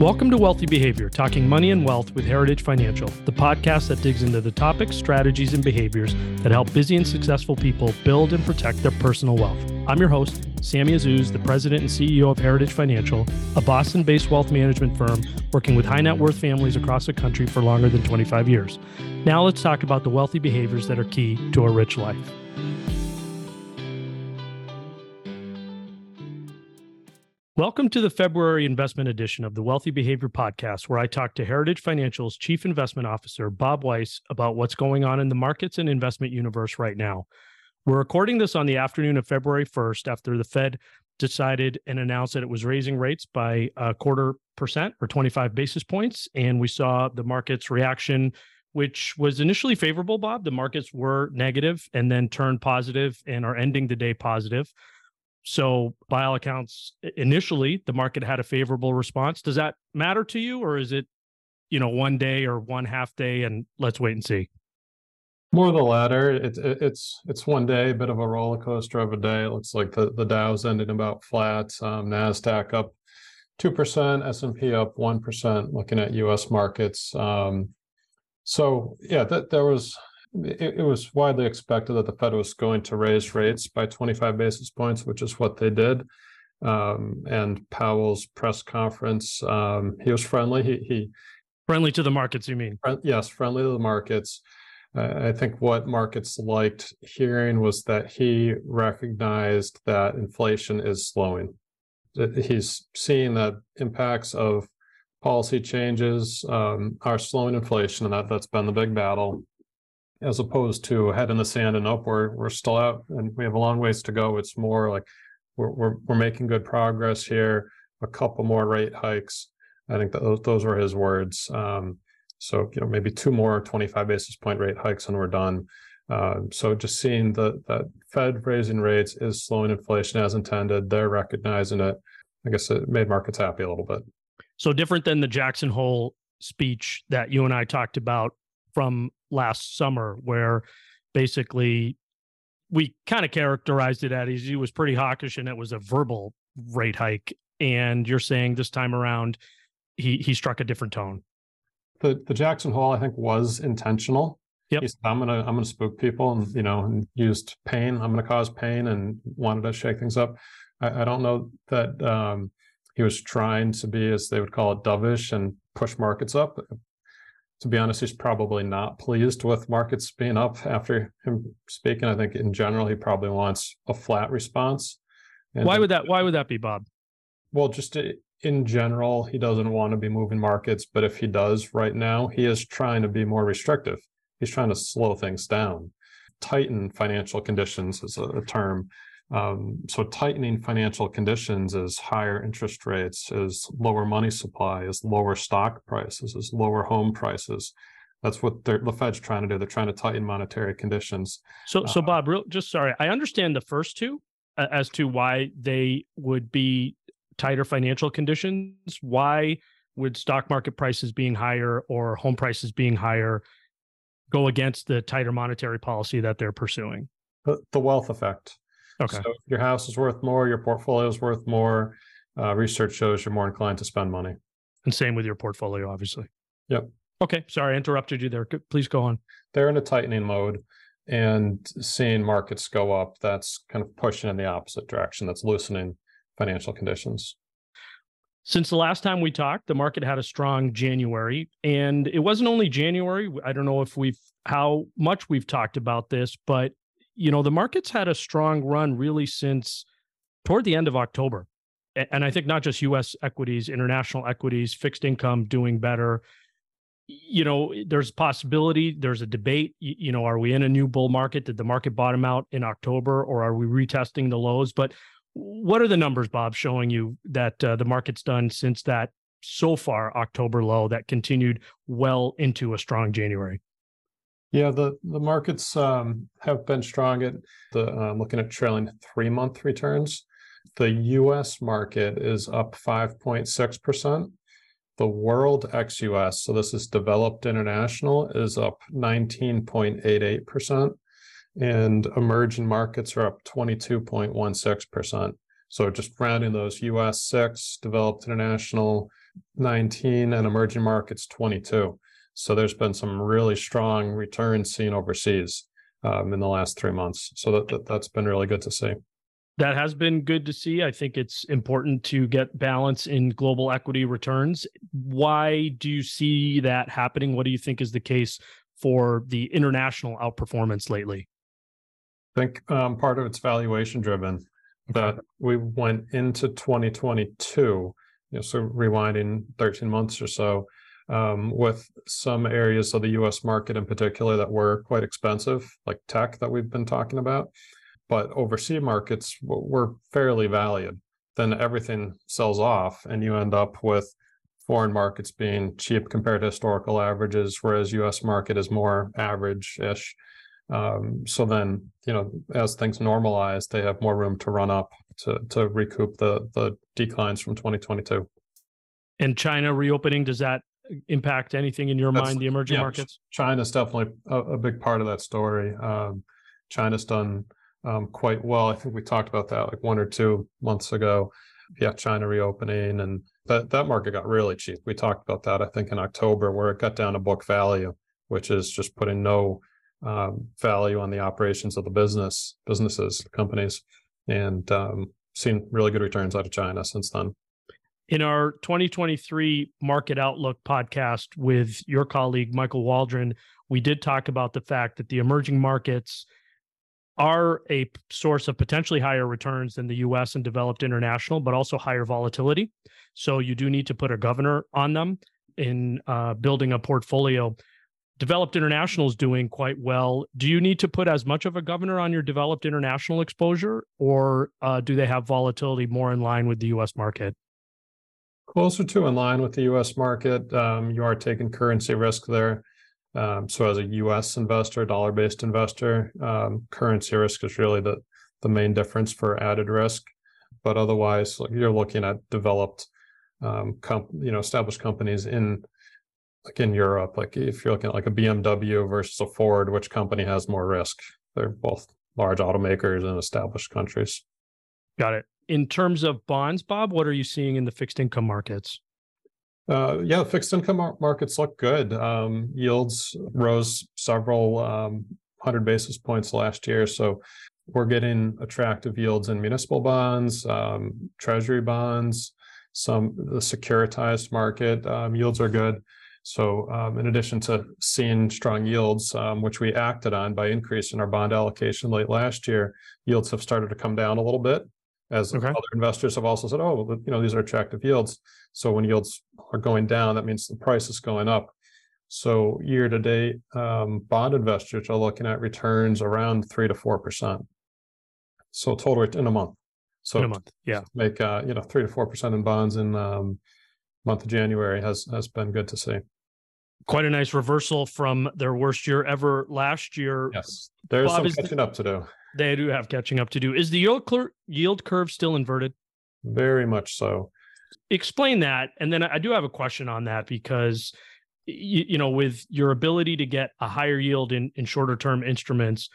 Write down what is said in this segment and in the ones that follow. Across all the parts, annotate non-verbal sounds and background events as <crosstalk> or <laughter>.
Welcome to Wealthy Behavior, talking money and wealth with Heritage Financial, the podcast that digs into the topics, strategies, and behaviors that help busy and successful people build and protect their personal wealth. I'm your host, Sammy Azzouz, the president and CEO of Heritage Financial, a Boston based wealth management firm working with high net worth families across the country for longer than 25 years. Now let's talk about the wealthy behaviors that are key to a rich life. Welcome to the February investment edition of the Wealthy Behavior Podcast, where I talk to Heritage Financial's Chief Investment Officer, Bob Weisse, about what's going on in the markets and investment universe right now. We're recording this on the afternoon of February 1st after the Fed decided and announced that it was raising rates by a quarter percent or 25 basis points. And we saw the market's reaction, which was initially favorable, Bob. The markets were negative and then turned positive and are ending the day positive. So, by all accounts, initially the market had a favorable response. Does that matter to you, or is it, you know, one day or one half day, and let's wait and see? More the latter. It's it's it's one day, a bit of a roller coaster of a day. It looks like the the Dow's ended about flat. Um, Nasdaq up two percent, S and P up one percent. Looking at U.S. markets. Um, so yeah, that there was it, it, was widely expected that the Fed was going to raise rates by 25 basis points, which is what they did. Um, and Powell's press conference, um, he was friendly. He, he friendly to the markets. You mean? Yes, friendly to the markets. Uh, I think what markets liked hearing was that he recognized that inflation is slowing. He's seeing that impacts of policy changes um, are slowing inflation, and that that's been the big battle as opposed to head in the sand and up we're, we're still out and we have a long ways to go. It's more like we're, we're, we're making good progress here a couple more rate hikes. I think that those, those were his words. Um, so you know maybe two more 25 basis point rate hikes and we're done. Uh, so just seeing the that fed raising rates is slowing inflation as intended. They're recognizing it. I guess it made markets happy a little bit. So different than the jackson hole speech that you and i talked about from last summer, where basically we kind of characterized it as he was pretty hawkish and it was a verbal rate hike. And you're saying this time around, he he struck a different tone. The the Jackson Hole, I think, was intentional. Yep. He said, I'm gonna I'm gonna spook people and you know and used pain. I'm gonna cause pain and wanted to shake things up. I, I don't know that um, he was trying to be, as they would call it, dovish and push markets up to be honest, he's probably not pleased with markets being up after him speaking. I think in general, he probably wants a flat response. And why would that? Why would that be, Bob? Well, just uh, in general, he doesn't want to be moving markets, but if he does right now, he is trying to be more restrictive. He's trying to slow things down. Tighten financial conditions is a term um, so tightening financial conditions is higher interest rates, is lower money supply, is lower stock prices, is lower home prices. That's what the Fed's trying to do. They're trying to tighten monetary conditions. So, so uh, Bob, real, just sorry, I understand the first two uh, as to why they would be tighter financial conditions. Why would stock market prices being higher or home prices being higher go against the tighter monetary policy that they're pursuing? The, the wealth effect. Okay. So if your house is worth more, your portfolio is worth more. Uh, research shows you're more inclined to spend money. And same with your portfolio, obviously. Yep. Okay. Sorry, I interrupted you there. Please go on. They're in a tightening mode and seeing markets go up, that's kind of pushing in the opposite direction. That's loosening financial conditions. Since the last time we talked, the market had a strong January, and it wasn't only January. I don't know if we've how much we've talked about this, but you know, the market's had a strong run really since toward the end of October. And I think not just US equities, international equities, fixed income doing better. You know, there's possibility, there's a debate. You know, are we in a new bull market? Did the market bottom out in October or are we retesting the lows? But what are the numbers, Bob, showing you that uh, the market's done since that so far October low that continued well into a strong January? Yeah, the the markets um, have been strong at the uh, looking at trailing three month returns. The U.S. market is up five point six percent. The world ex-US, so this is developed international, is up nineteen point eight eight percent, and emerging markets are up twenty two point one six percent. So just rounding those U.S. six, developed international 19 and emerging markets 22. So there's been some really strong returns seen overseas um, in the last three months. So that, that that's been really good to see. That has been good to see. I think it's important to get balance in global equity returns. Why do you see that happening? What do you think is the case for the international outperformance lately? I think um, part of it's valuation driven. That we went into 2022, you know, so rewinding 13 months or so, um, with some areas of the US market in particular that were quite expensive, like tech that we've been talking about. But overseas markets were fairly valued. Then everything sells off, and you end up with foreign markets being cheap compared to historical averages, whereas US market is more average-ish. Um, so then, you know, as things normalize, they have more room to run up to to recoup the the declines from 2022. And China reopening, does that impact anything in your That's- mind, the emerging yeah, markets? China's definitely a, a big part of that story. Um, China's done um, quite well. I think we talked about that like one or two months ago. Yeah, China reopening and that that market got really cheap. We talked about that I think in October where it got down to book value, which is just putting no um, value on the operations of the business businesses companies, and um, seen really good returns out of China since then. In our 2023 Market Outlook podcast with your colleague, Michael Waldron, we did talk about the fact that the emerging markets are a source of potentially higher returns than the US and developed international, but also higher volatility. So you do need to put a governor on them in uh, building a portfolio. Developed international is doing quite well. Do you need to put as much of a governor on your developed international exposure, or uh, do they have volatility more in line with the US market? Closer to in line with the US market. Um, you are taking currency risk there. Um, so as a US investor, dollar-based investor, um, currency risk is really the, the main difference for added risk. But otherwise, you're looking at developed, um, comp, you know, established companies in like in Europe, like if you're looking at like a BMW versus a Ford, which company has more risk? They're both large automakers in established countries. Got it. In terms of bonds, Bob, what are you seeing in the fixed income markets? Uh, yeah, fixed income mar- markets look good. Um, yields rose several um, hundred basis points last year. So we're getting attractive yields in municipal bonds, um, treasury bonds, some the securitized market um, yields are good. So um, in addition to seeing strong yields, um, which we acted on by increasing our bond allocation late last year, yields have started to come down a little bit as Okay. other investors have also said, oh, well, you know, these are attractive yields. So when yields are going down, that means the price is going up. So year to date, um, bond investors are looking at returns around three to four percent. So total in a month. So in a month? Yeah. make uh, you know three to four percent in bonds in um, month of January has has been good to see. Quite a nice reversal from their worst year ever last year. Yes, there's Bob, some is the- catching up to do. They do have catching up to do. Is the yield, cur- yield curve still inverted? Very much so. explain that and then i do have a question on that because you, you know with your ability to get a higher yield in in shorter term instruments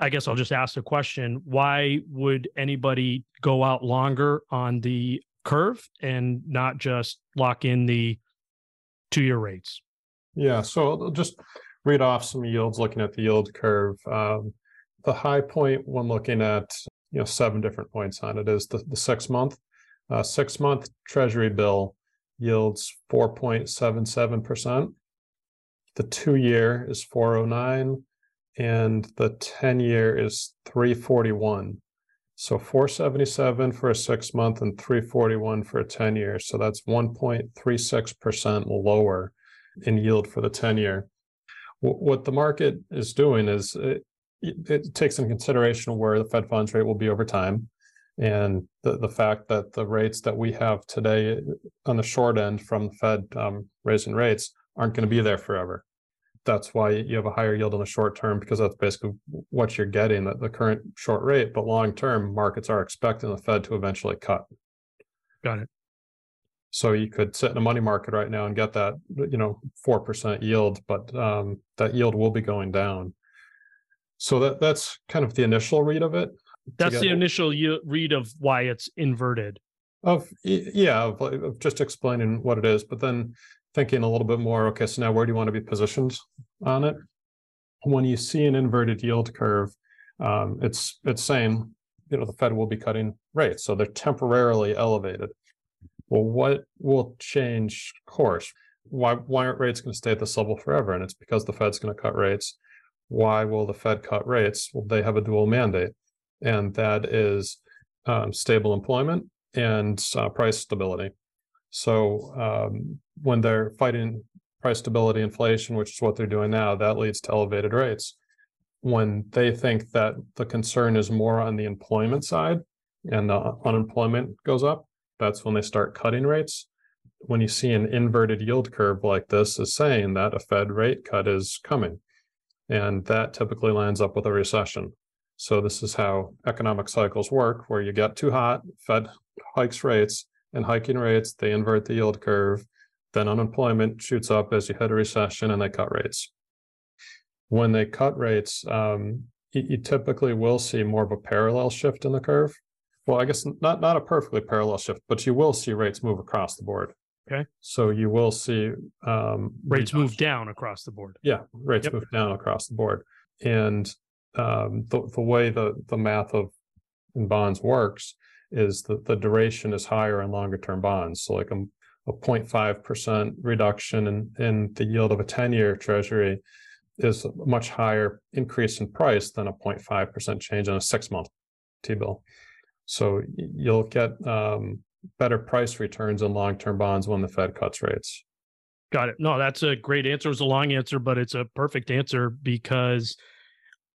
i guess i'll just ask the question why would anybody go out longer on the curve and not just lock in the two year rates Yeah, so I'll just read off some yields, looking at the yield curve. Um, the high point when looking at, you know, seven different points on it is the, the six month. Uh, six month treasury bill yields four point seven seven percent. The two year is four oh nine and the ten year is three forty one. So four seventy seven for a six month and three forty one for a ten year. So that's one point three six percent lower in yield for the 10 year. What the market is doing is it, takes into consideration where the Fed funds rate will be over time. And the, the fact that the rates that we have today on the short end from the Fed um, raising rates aren't going to be there forever. That's why you have a higher yield in the short term because that's basically what you're getting at the current short rate. But long term, markets are expecting the Fed to eventually cut. got it So you could sit in a money market right now and get that, you know, four percent yield, but um, that yield will be going down. So that that's kind of the initial read of it. that's the initial read of why it's inverted Of, yeah, of, of just explaining what it is, but then thinking a little bit more, okay, so now where do you want to be positioned on it? When you see an inverted yield curve, um, it's, it's saying, you know, the Fed will be cutting rates, so they're temporarily elevated. Well, what will change course? Why, why aren't rates going to stay at this level forever? And it's because the Fed's going to cut rates. Why will the Fed cut rates? Well, they have a dual mandate, and that is um, stable employment and uh, price stability. So um, when they're fighting price stability, inflation, which is what they're doing now, that leads to elevated rates. When they think that the concern is more on the employment side and the unemployment goes up, that's when they start cutting rates. When you see an inverted yield curve like this is saying that a Fed rate cut is coming. And that typically lines up with a recession. So this is how economic cycles work, where you get too hot, Fed hikes rates, and hiking rates, they invert the yield curve. Then unemployment shoots up as you hit a recession and they cut rates. When they cut rates, um, you, you typically will see more of a parallel shift in the curve. Well, I guess not, not a perfectly parallel shift, but you will see rates move across the board. Okay. So you will see um Rates move down across the board. yeah, rates Yep. move down across the board. And um, the, the way the, the math of in bonds works is that the duration is higher in longer term bonds. So like a, a 0.5 percent reduction in, in the yield of a 10 year treasury is a much higher increase in price than a 0.5 percent change on a six month T-bill. So you'll get um, better price returns in long term bonds when the Fed cuts rates. Got it. No, that's a great answer. It was a long answer, but it's a perfect answer because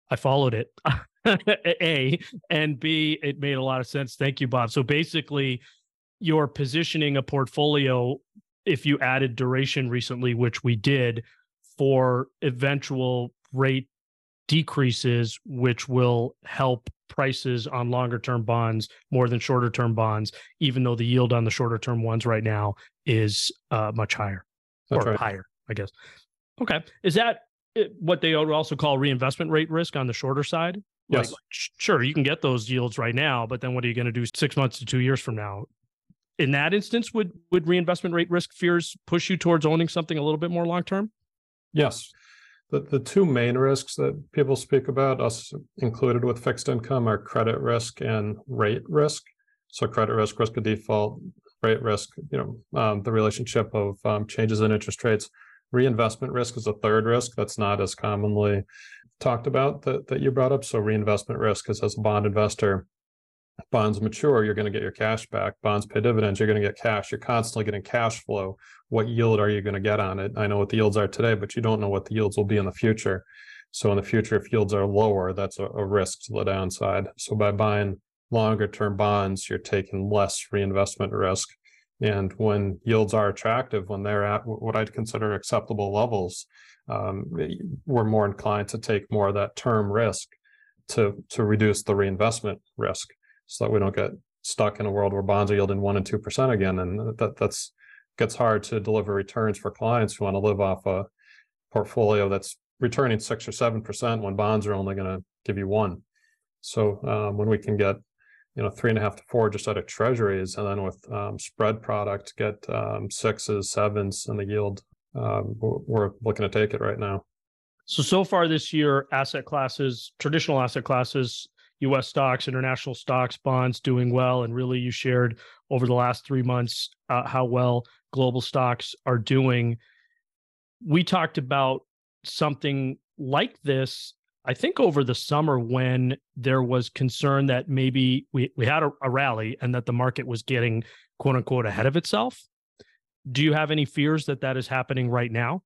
I followed it. <laughs> a and B, it made a lot of sense. Thank you, Bob. So basically, you're positioning a portfolio if you added duration recently, which we did, for eventual rate decreases, which will help prices on longer term bonds more than shorter term bonds, even though the yield on the shorter term ones right now is uh, much higher That's or right. higher, I guess. Okay. Is that uh, what they also call reinvestment rate risk on the shorter side? Yes. sh- sure, you can get those yields right now, but then what are you going to do six months to two years from now? In that instance, would would reinvestment rate risk fears push you towards owning something a little bit more long term? Yes. The, the two main risks that people speak about, us included with fixed income, are credit risk and rate risk. So credit risk, risk of default, rate risk, you know, um, the relationship of um, changes in interest rates. Reinvestment risk is a third risk that's not as commonly talked about that, that you brought up. So reinvestment risk is as a bond investor, bonds mature, you're going to get your cash back. Bonds pay dividends, you're going to get cash. You're constantly getting cash flow what yield are you going to get on it? I know what the yields are today, but you don't know what the yields will be in the future. So in the future, if yields are lower, that's a, a risk to the downside. So by buying longer term bonds, you're taking less reinvestment risk. And when yields are attractive, when they're at what I'd consider acceptable levels, um, we're more inclined to take more of that term risk to to reduce the reinvestment risk, so that we don't get stuck in a world where bonds are yielding one and two percent again. And that that's gets hard to deliver returns for clients who want to live off a portfolio that's returning six or seven percent when bonds are only going to give you one. So um, when we can get you know three and a half to four just out of treasuries, and then with um, spread product get um, sixes, sevens, and the yield, um, we're, we're looking to take it right now. So so far this year, asset classes, traditional asset classes, U.S. stocks, international stocks, bonds doing well, and really you shared over the last three months uh, how well global stocks are doing. We talked about something like this, I think, over the summer when there was concern that maybe we we had a, a rally and that the market was getting quote unquote ahead of itself. Do you have any fears that that is happening right now?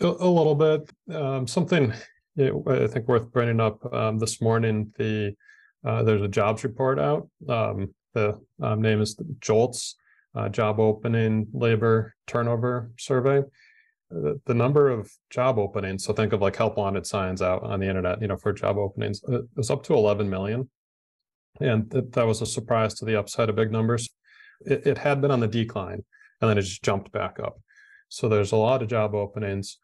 A, a little bit. Um, something yeah, I think worth bringing up um, this morning. The uh, there's a jobs report out. Um, the um, name is JOLTS, uh, Job Opening Labor Turnover Survey. The, the number of job openings, so think of like help wanted signs out on the internet, you know, for job openings, uh, is up to 11 million. And that, that was a surprise to the upside of big numbers. It, it had been on the decline and then it just jumped back up. So there's a lot of job openings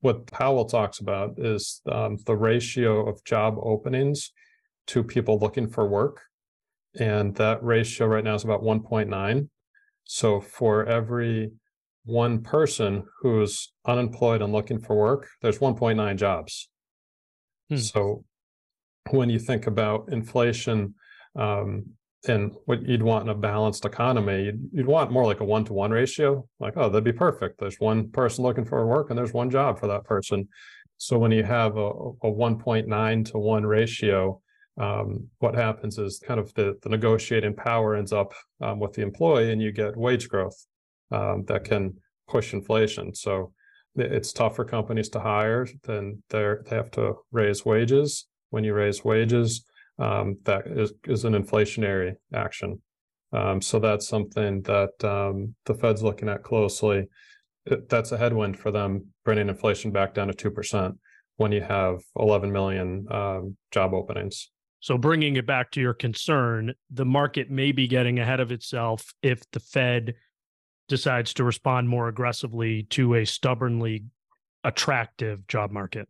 what Powell talks about is um, the ratio of job openings to people looking for work and that ratio right now is about one point nine. So for every one person who's unemployed and looking for work, there's one point nine jobs. Hmm. So when you think about inflation, um, and what you'd want in a balanced economy, you'd, you'd want more like a one to one ratio. Like, oh, that'd be perfect. There's one person looking for work and there's one job for that person. So when you have a, a 1.9 to 1 ratio, um, what happens is kind of the, the negotiating power ends up um, with the employee and you get wage growth um, that can push inflation. So it's tough for companies to hire, then they have to raise wages. When you raise wages, um, that is, is an inflationary action. Um, so that's something that um, the Fed's looking at closely. It- That's a headwind for them, bringing inflation back down to two percent when you have 11 million um, job openings. So bringing it back to your concern, the market may be getting ahead of itself if the Fed decides to respond more aggressively to a stubbornly attractive job market.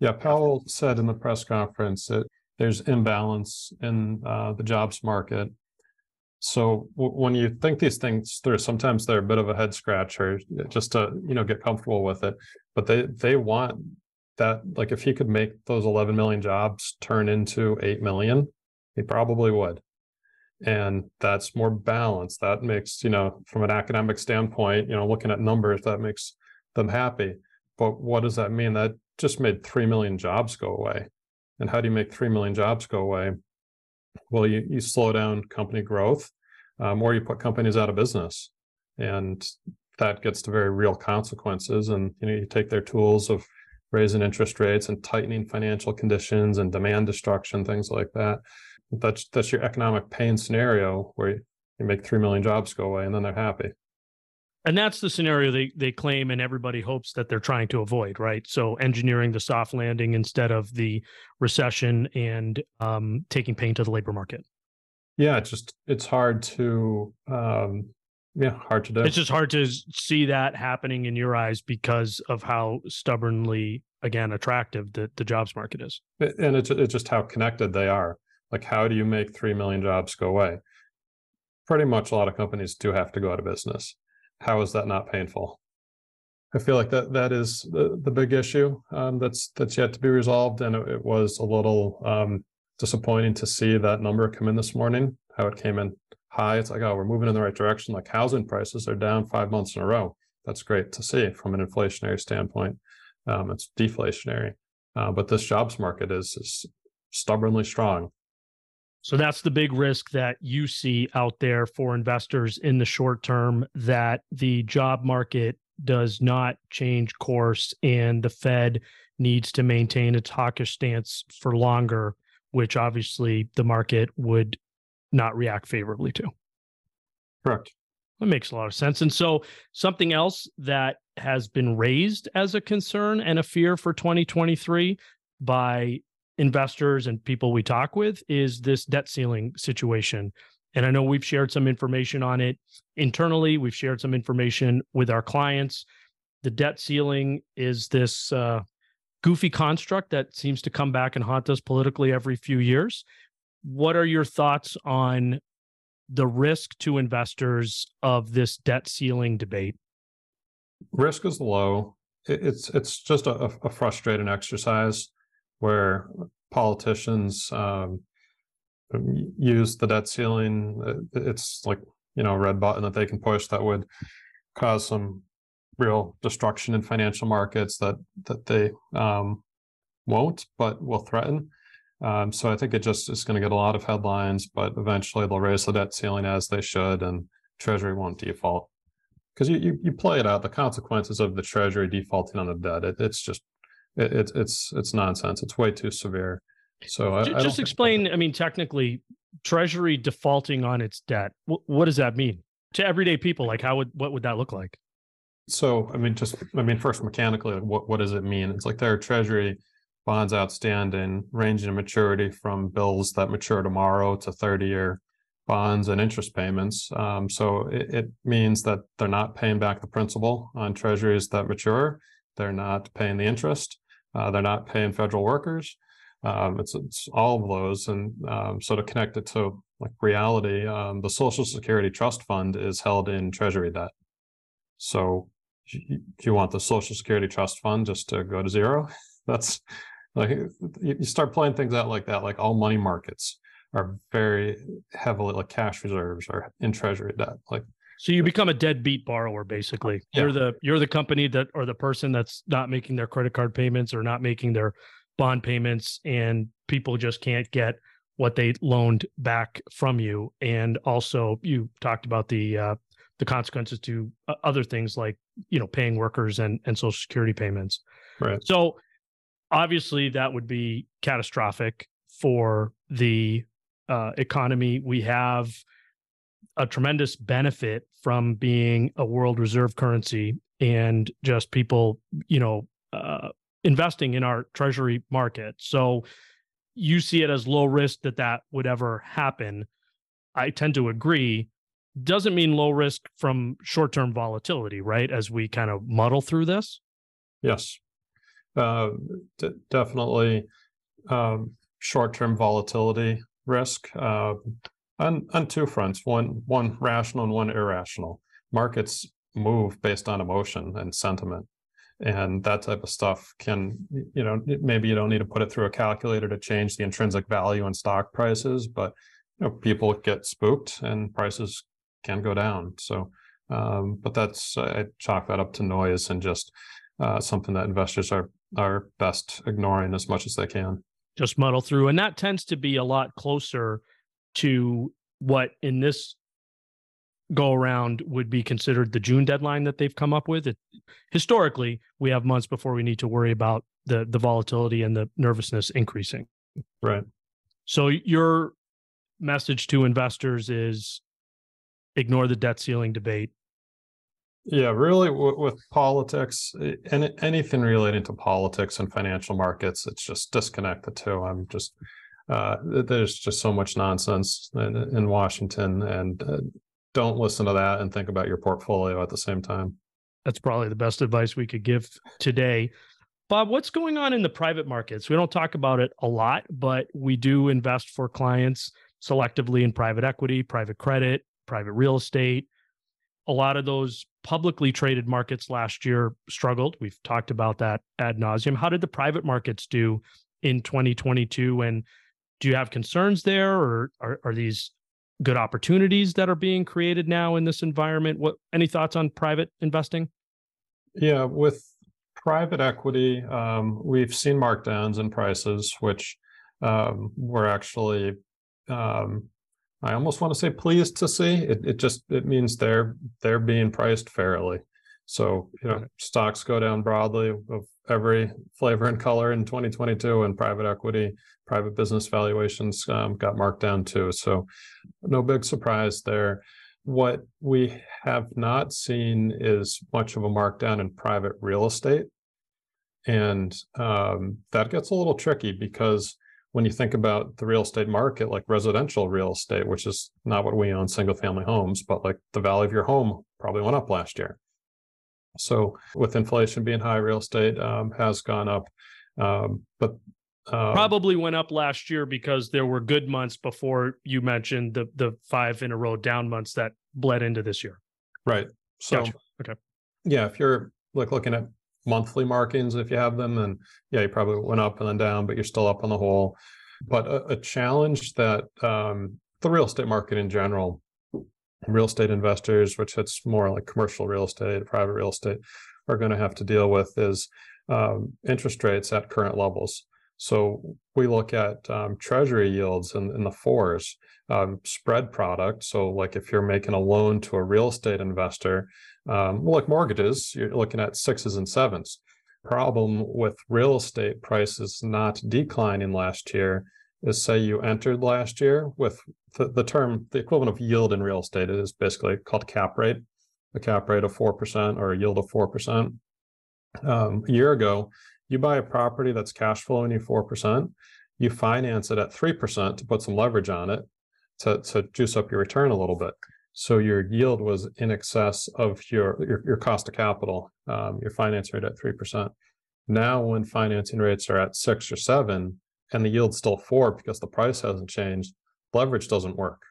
Yeah, Powell said in the press conference that there's imbalance in uh, the jobs market. So w- when you think these things through, sometimes they're a bit of a head scratcher just to you know get comfortable with it. But they they want that like if he could make those 11 million jobs turn into 8 million, he probably would. And that's more balanced. That makes you know from an academic standpoint, you know looking at numbers, that makes them happy. But what does that mean? That just made 3 million jobs go away. And how do you make 3 million jobs go away? Well, you, you slow down company growth um, or you put companies out of business. And that gets to very real consequences. And you know, you take their tools of raising interest rates and tightening financial conditions and demand destruction, things like that. That's that's your economic pain scenario where you, you make 3 million jobs go away and then they're happy. And that's the scenario they, they claim and everybody hopes that they're trying to avoid, right? So engineering the soft landing instead of the recession and um, taking pain to the labor market. Yeah, it's just it's hard to um yeah, hard to do. It's just hard to see that happening in your eyes because of how stubbornly, again, attractive the, the jobs market is. And it's it's just how connected they are. Like, how do you make three million jobs go away? Pretty much, a lot of companies do have to go out of business. How is that not painful? I feel like that that is the the big issue um, that's that's yet to be resolved, and it, it was a little um, disappointing to see that number come in this morning. How it came in high. It's like, oh, we're moving in the right direction. Like housing prices are down five months in a row. That's great to see from an inflationary standpoint. Um, it's deflationary, uh, but this jobs market is, is stubbornly strong. So that's the big risk that you see out there for investors in the short term that the job market does not change course and the Fed needs to maintain its hawkish stance for longer, which obviously the market would not react favorably to. Correct. That makes a lot of sense. And so, something else that has been raised as a concern and a fear for 2023 by investors and people we talk with is this debt ceiling situation. And I know we've shared some information on it internally, we've shared some information with our clients. The debt ceiling is this uh, goofy construct that seems to come back and haunt us politically every few years. What are your thoughts on the risk to investors of this debt ceiling debate? Risk is low. It's it's just a, a frustrating exercise where politicians um, use the debt ceiling. It's like you know a red button that they can push that would cause some real destruction in financial markets that that they um, won't, but will threaten. Um, so I think it just is going to get a lot of headlines, but eventually they'll raise the debt ceiling as they should, and Treasury won't default because you, you you play it out. The consequences of the Treasury defaulting on the debt, it, it's just it, it's it's it's nonsense. It's way too severe. So I, Ju- I Just explain. I mean, technically, Treasury defaulting on its debt. Wh- what does that mean to everyday people? Like, how would what would that look like? So, I mean, just, I mean, first mechanically, like, what, what does it mean? It's like there are treasury bonds outstanding ranging in maturity from bills that mature tomorrow to thirty year bonds and interest payments. Um, so it, it means that they're not paying back the principal on treasuries that mature. They're not paying the interest. Uh, they're not paying federal workers. Um, it's, it's all of those. And, um, so to connect it to like reality, um, the Social Security Trust Fund is held in treasury debt. So do you want the Social Security Trust Fund just to go to zero? <laughs> That's like, you start playing things out like that, like all money markets are very heavily like cash reserves are in treasury debt, like So you become a deadbeat borrower, basically. Yeah. You're the you're the company that or the person that's not making their credit card payments or not making their bond payments, and people just can't get what they loaned back from you. And also, you talked about the uh, the consequences to uh, other things like you know paying workers and and social security payments. Right. So obviously, that would be catastrophic for the uh, economy. We have a tremendous benefit from being a world reserve currency and just people, you know, uh, investing in our treasury market. So you see it as low risk that that would ever happen. I tend to agree. Doesn't mean low risk from short term volatility, right? As we kind of muddle through this. Yes. Uh, d- definitely, um, short-term volatility risk, uh, on, on two fronts, one, one rational and one irrational. Markets move based on emotion and sentiment. And that type of stuff can, you know, maybe you don't need to put it through a calculator to change the intrinsic value in stock prices, but you know, people get spooked and prices can go down. So, um, but that's, I chalk that up to noise and just, uh, something that investors are, are best ignoring as much as they can. just muddle through. And that tends to be a lot closer to what in this go around would be considered the June deadline that they've come up with. It, historically, we have months before we need to worry about the the volatility and the nervousness increasing. Right. So your message to investors is ignore the debt ceiling debate. Yeah, really with, with politics, any, anything relating to politics and financial markets, it's just disconnect the two. I'm just, uh, there's just so much nonsense in, in Washington and uh, don't listen to that and think about your portfolio at the same time. That's probably the best advice we could give today. Bob, what's going on in the private markets? We don't talk about it a lot, but we do invest for clients selectively in private equity, private credit, private real estate. A lot of those publicly traded markets last year struggled. We've talked about that ad nauseum. How did the private markets do in 2022? And do you have concerns there, or are, are these good opportunities that are being created now in this environment? What any thoughts on private investing? Yeah, with private equity, um, we've seen markdowns in prices, which um, we're actually, um, I almost want to say pleased to see. It, it just it means they're they're being priced fairly. So you know, stocks go down broadly of every flavor and color in 2022, and private equity, private business valuations um, got marked down too. So no big surprise there. What we have not seen is much of a markdown in private real estate. And um, that gets a little tricky because when you think about the real estate market, like residential real estate, which is not what we own, single family homes, but like the value of your home probably went up last year. So with inflation being high, real estate um, has gone up. Um, but uh, Probably went up last year because there were good months before you mentioned the the five in a row down months that bled into this year. Right. So, Gotcha. Okay. yeah, if you're like looking at monthly markings, if you have them, then yeah, you probably went up and then down, but you're still up on the whole. But a, a challenge that um, the real estate market in general, real estate investors, which it's more like commercial real estate, private real estate, are going to have to deal with is um, interest rates at current levels. So we look at um, treasury yields in, in the fours, um, spread product. So like if you're making a loan to a real estate investor, um, like mortgages, you're looking at sixes and sevens. Problem with real estate prices not declining last year is say you entered last year with the, the term, the equivalent of yield in real estate is basically called cap rate, a cap rate of 4% or a yield of 4%. Um, a year ago, you buy a property that's cash flowing you 4%, you finance it at 3% to put some leverage on it to, to juice up your return a little bit. So your yield was in excess of your your, your cost of capital, um, your finance rate at three percent. Now, when financing rates are at six or seven, and the yield's still four because the price hasn't changed, leverage doesn't work.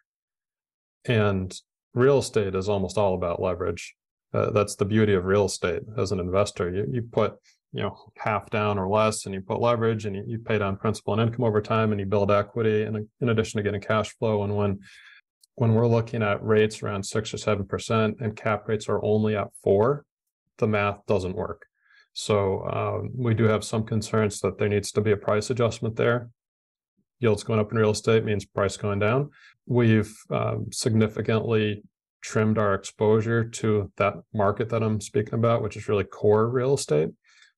And real estate is almost all about leverage. Uh, that's the beauty of real estate as an investor. You, you put you know half down or less and you put leverage and you, you pay down principal and income over time and you build equity and in addition to getting cash flow and when when we're looking at rates around six or seven percent and cap rates are only at four the math doesn't work so um, we do have some concerns that there needs to be a price adjustment there yields going up in real estate means price going down we've um, significantly trimmed our exposure to that market that i'm speaking about which is really core real estate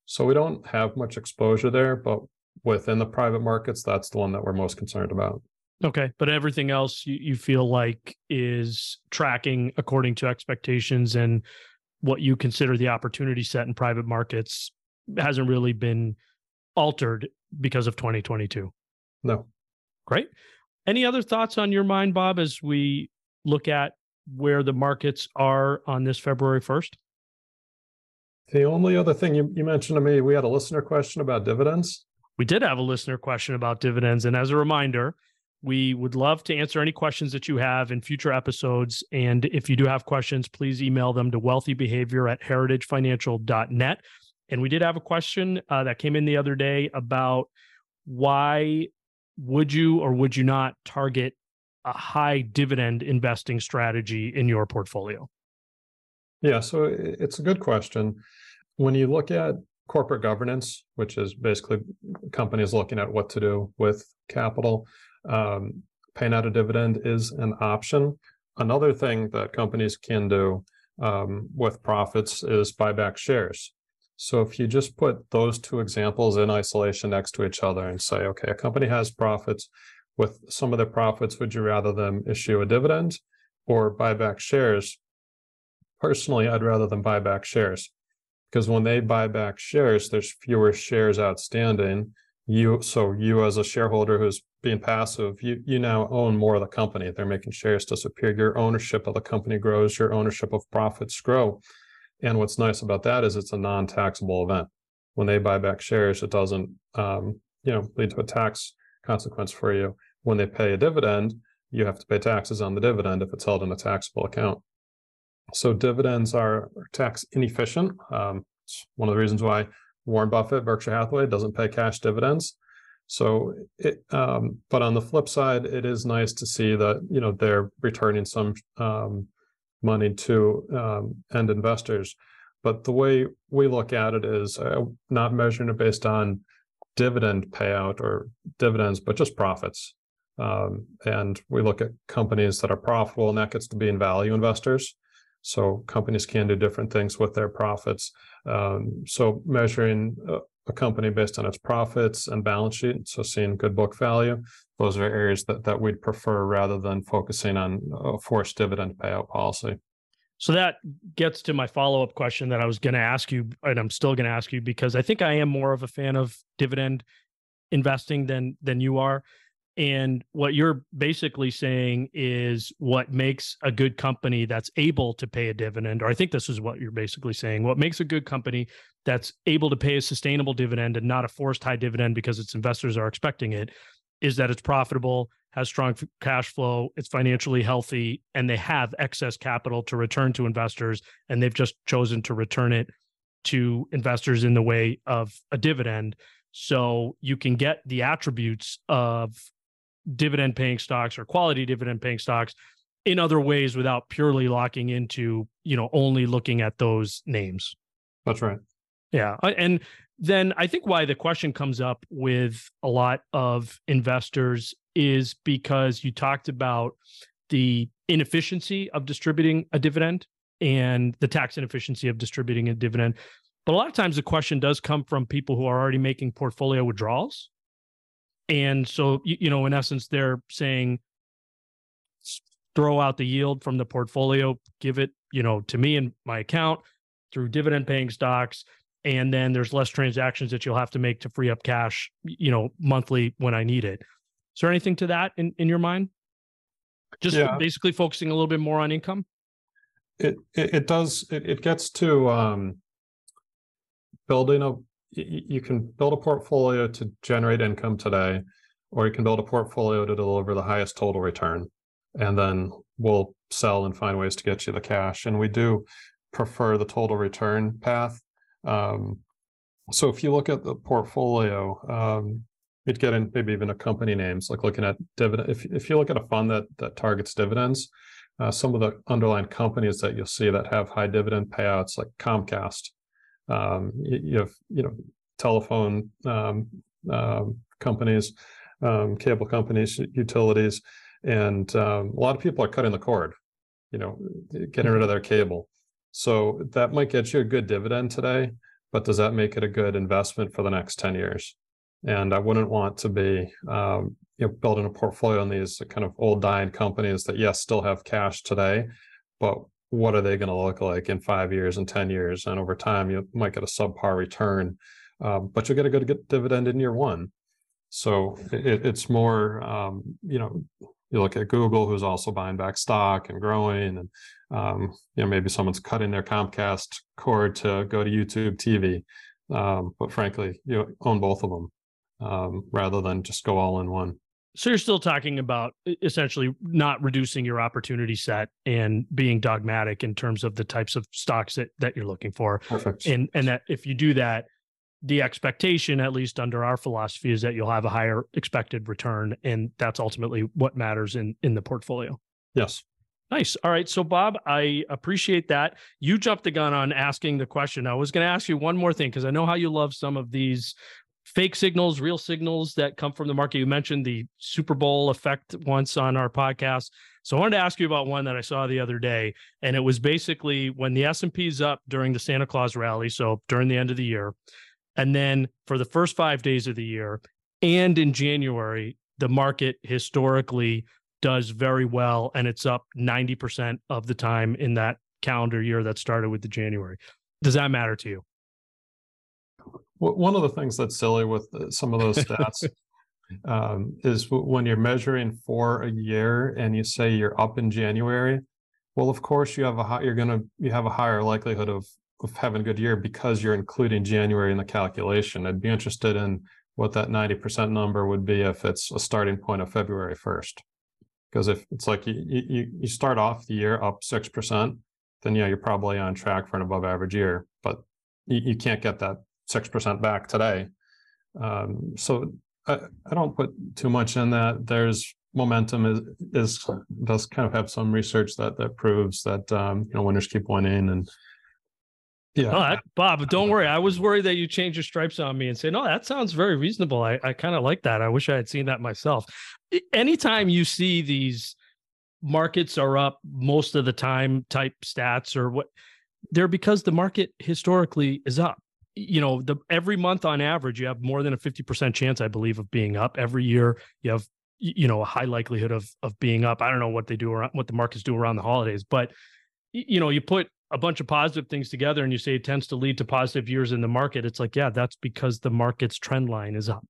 so we don't have much exposure there, but within the private markets, that's the one that we're most concerned about. Okay. But everything else you, you feel like is tracking according to expectations and what you consider the opportunity set in private markets hasn't really been altered because of 2022. No. Great. Any other thoughts on your mind, Bob, as we look at where the markets are on this February 1st? The only other thing you, you mentioned to me, we had a listener question about dividends. We did have a listener question about dividends. And as a reminder, we would love to answer any questions that you have in future episodes. And if you do have questions, please email them to wealthybehavior at heritagefinancial.net. And we did have a question uh, that came in the other day about why would you or would you not target a high dividend investing strategy in your portfolio? Yeah, so it's a good question. When you look at corporate governance, which is basically companies looking at what to do with capital, um, paying out a dividend is an option. Another thing that companies can do um, with profits is buy back shares. So if you just put those two examples in isolation next to each other and say, okay, a company has profits. With some of their profits, would you rather them issue a dividend or buy back shares? personally, I'd rather them buy back shares because when they buy back shares, there's fewer shares outstanding. You so you as a shareholder who's being passive, you you now own more of the company. They're making shares disappear. Your ownership of the company grows. Your ownership of profits grow. And what's nice about that is it's a non-taxable event. When they buy back shares, it doesn't um, you know lead to a tax consequence for you. When they pay a dividend, you have to pay taxes on the dividend if it's held in a taxable account. So dividends are tax inefficient. Um, it's one of the reasons why Warren Buffett, Berkshire Hathaway, doesn't pay cash dividends. So it, um, but on the flip side, it is nice to see that you know they're returning some um, money to um, end investors. But the way we look at it is uh, not measuring it based on dividend payout or dividends, but just profits. Um, and we look at companies that are profitable, and that gets to be in value investors. So companies can do different things with their profits. Um, so measuring a, a, company based on its profits and balance sheet, so seeing good book value, those are areas that that we'd prefer rather than focusing on a forced dividend payout policy. So that gets to my follow up question that I was going to ask you, and I'm still going to ask you because I think I am more of a fan of dividend investing than than you are. And what you're basically saying is what makes a good company that's able to pay a dividend, or I think this is what you're basically saying. What makes a good company that's able to pay a sustainable dividend and not a forced high dividend because its investors are expecting it is that it's profitable, has strong cash flow, it's financially healthy, and they have excess capital to return to investors. And they've just chosen to return it to investors in the way of a dividend. So you can get the attributes of dividend paying stocks or quality dividend paying stocks in other ways without purely locking into you know only looking at those names. That's right. Yeah and then i think why the question comes up with a lot of investors is because you talked about the inefficiency of distributing a dividend and the tax inefficiency of distributing a dividend. But a lot of times the question does come from people who are already making portfolio withdrawals and so, you, you know, in essence, they're saying throw out the yield from the portfolio, give it, you know, to me and my account through dividend paying stocks. And then there's less transactions that you'll have to make to free up cash, you know, monthly when I need it. Is there anything to that in, in your mind? Just yeah. basically focusing a little bit more on income? It it, it does it, it gets to um building a you can build a portfolio to generate income today, or you can build a portfolio to deliver the highest total return. And then we'll sell and find ways to get you the cash. And we do prefer the total return path. Um, so if you look at the portfolio, um, you'd get in maybe even a company names, like looking at dividend. If, if you look at a fund that, that targets dividends, uh, some of the underlying companies that you'll see that have high dividend payouts, like Comcast, um, you, have, you know, telephone um, um, companies, um, cable companies, utilities, and um, a lot of people are cutting the cord, you know, getting rid of their cable. So that might get you a good dividend today, but does that make it a good investment for the next 10 years? And I wouldn't want to be, you know, building a portfolio on these kind of old dying companies that yes, still have cash today, but what are they going to look like in five years and 10 years? And over time, you might get a subpar return, um, but you'll get a good, good dividend in year one. So it, it's more, um, you know, you look at Google, who's also buying back stock and growing, and um, you know maybe someone's cutting their Comcast cord to go to YouTube TV. Um, but frankly, you own both of them um, rather than just go all in one. So you're still talking about essentially not reducing your opportunity set and being dogmatic in terms of the types of stocks that that you're looking for. Perfect. And and that if you do that, the expectation, at least under our philosophy, is that you'll have a higher expected return, and that's ultimately what matters in in the portfolio. Yes. Nice. All right. So, Bob, I appreciate that. You jumped the gun on asking the question. I was going to ask you one more thing because I know how you love some of these fake signals, real signals that come from the market. You mentioned the Super Bowl effect once on our podcast. So I wanted to ask you about one that I saw the other day, and it was basically when the S and P is up during the Santa Claus rally, so during the end of the year, and then for the first five days of the year and in January, the market historically does very well and it's up 90% of the time in that calendar year that started with the January. Does that matter to you? One of the things that's silly with some of those <laughs> stats um, is when you're measuring for a year and you say you're up in January. Well, of course, you have a high, you're gonna you have a higher likelihood of of having a good year because you're including January in the calculation. I'd be interested in what that 90% number would be if it's a starting point of February 1st. Because if it's like you, you, you start off the year up 6%, then yeah, you're probably on track for an above average year, but you, you can't get that 6% back today. Um, so I, I don't put too much in that. There's momentum is, is does kind of have some research that that proves that um, you know winners keep winning and yeah. Bob, don't worry. I was worried that you change your stripes on me and say, no, that sounds very reasonable. I, I kind of like that. I wish I had seen that myself. Anytime you see these markets are up most of the time type stats or what, they're because the market historically is up. You know, the every month on average, you have more than a 50% chance, I believe, of being up. Every year you have, you know, a high likelihood of of being up. I don't know what they do around what the markets do around the holidays, but you know, you put a bunch of positive things together and you say it tends to lead to positive years in the market, it's like, yeah, that's because the market's trend line is up.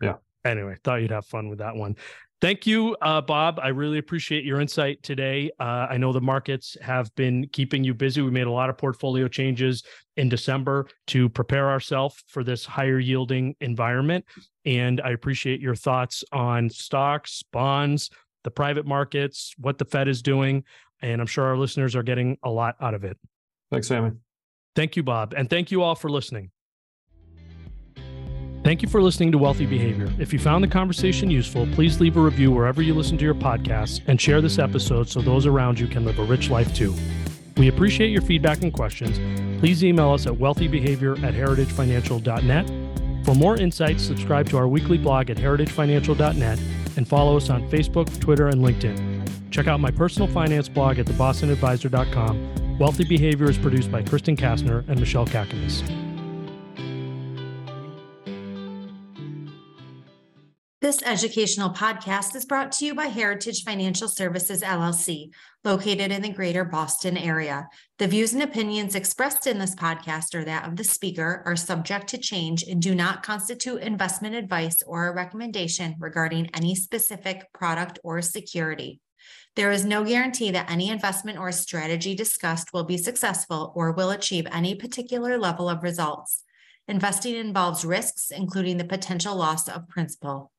Yeah. Anyway, thought you'd have fun with that one. Thank you, uh, Bob. I really appreciate your insight today. Uh, I know the markets have been keeping you busy. We made a lot of portfolio changes in December to prepare ourselves for this higher yielding environment. And I appreciate your thoughts on stocks, bonds, the private markets, what the Fed is doing and I'm sure our listeners are getting a lot out of it. Thanks, Sammy. Thank you, Bob. And thank you all for listening. Thank you for listening to Wealthy Behavior. If you found the conversation useful, please leave a review wherever you listen to your podcasts and share this episode so those around you can live a rich life too. We appreciate your feedback and questions. Please email us at wealthybehavior at heritagefinancial.net. For more insights, subscribe to our weekly blog at heritagefinancial.net and follow us on Facebook, Twitter, and LinkedIn. Check out my personal finance blog at thebostonadvisor.com. Wealthy Behavior is produced by Kristen Kastner and Michelle Kakanis. This educational podcast is brought to you by Heritage Financial Services LLC, located in the greater Boston area. The views and opinions expressed in this podcast or that of the speaker are subject to change and do not constitute investment advice or a recommendation regarding any specific product or security. There is no guarantee that any investment or strategy discussed will be successful or will achieve any particular level of results. Investing involves risks, including the potential loss of principal.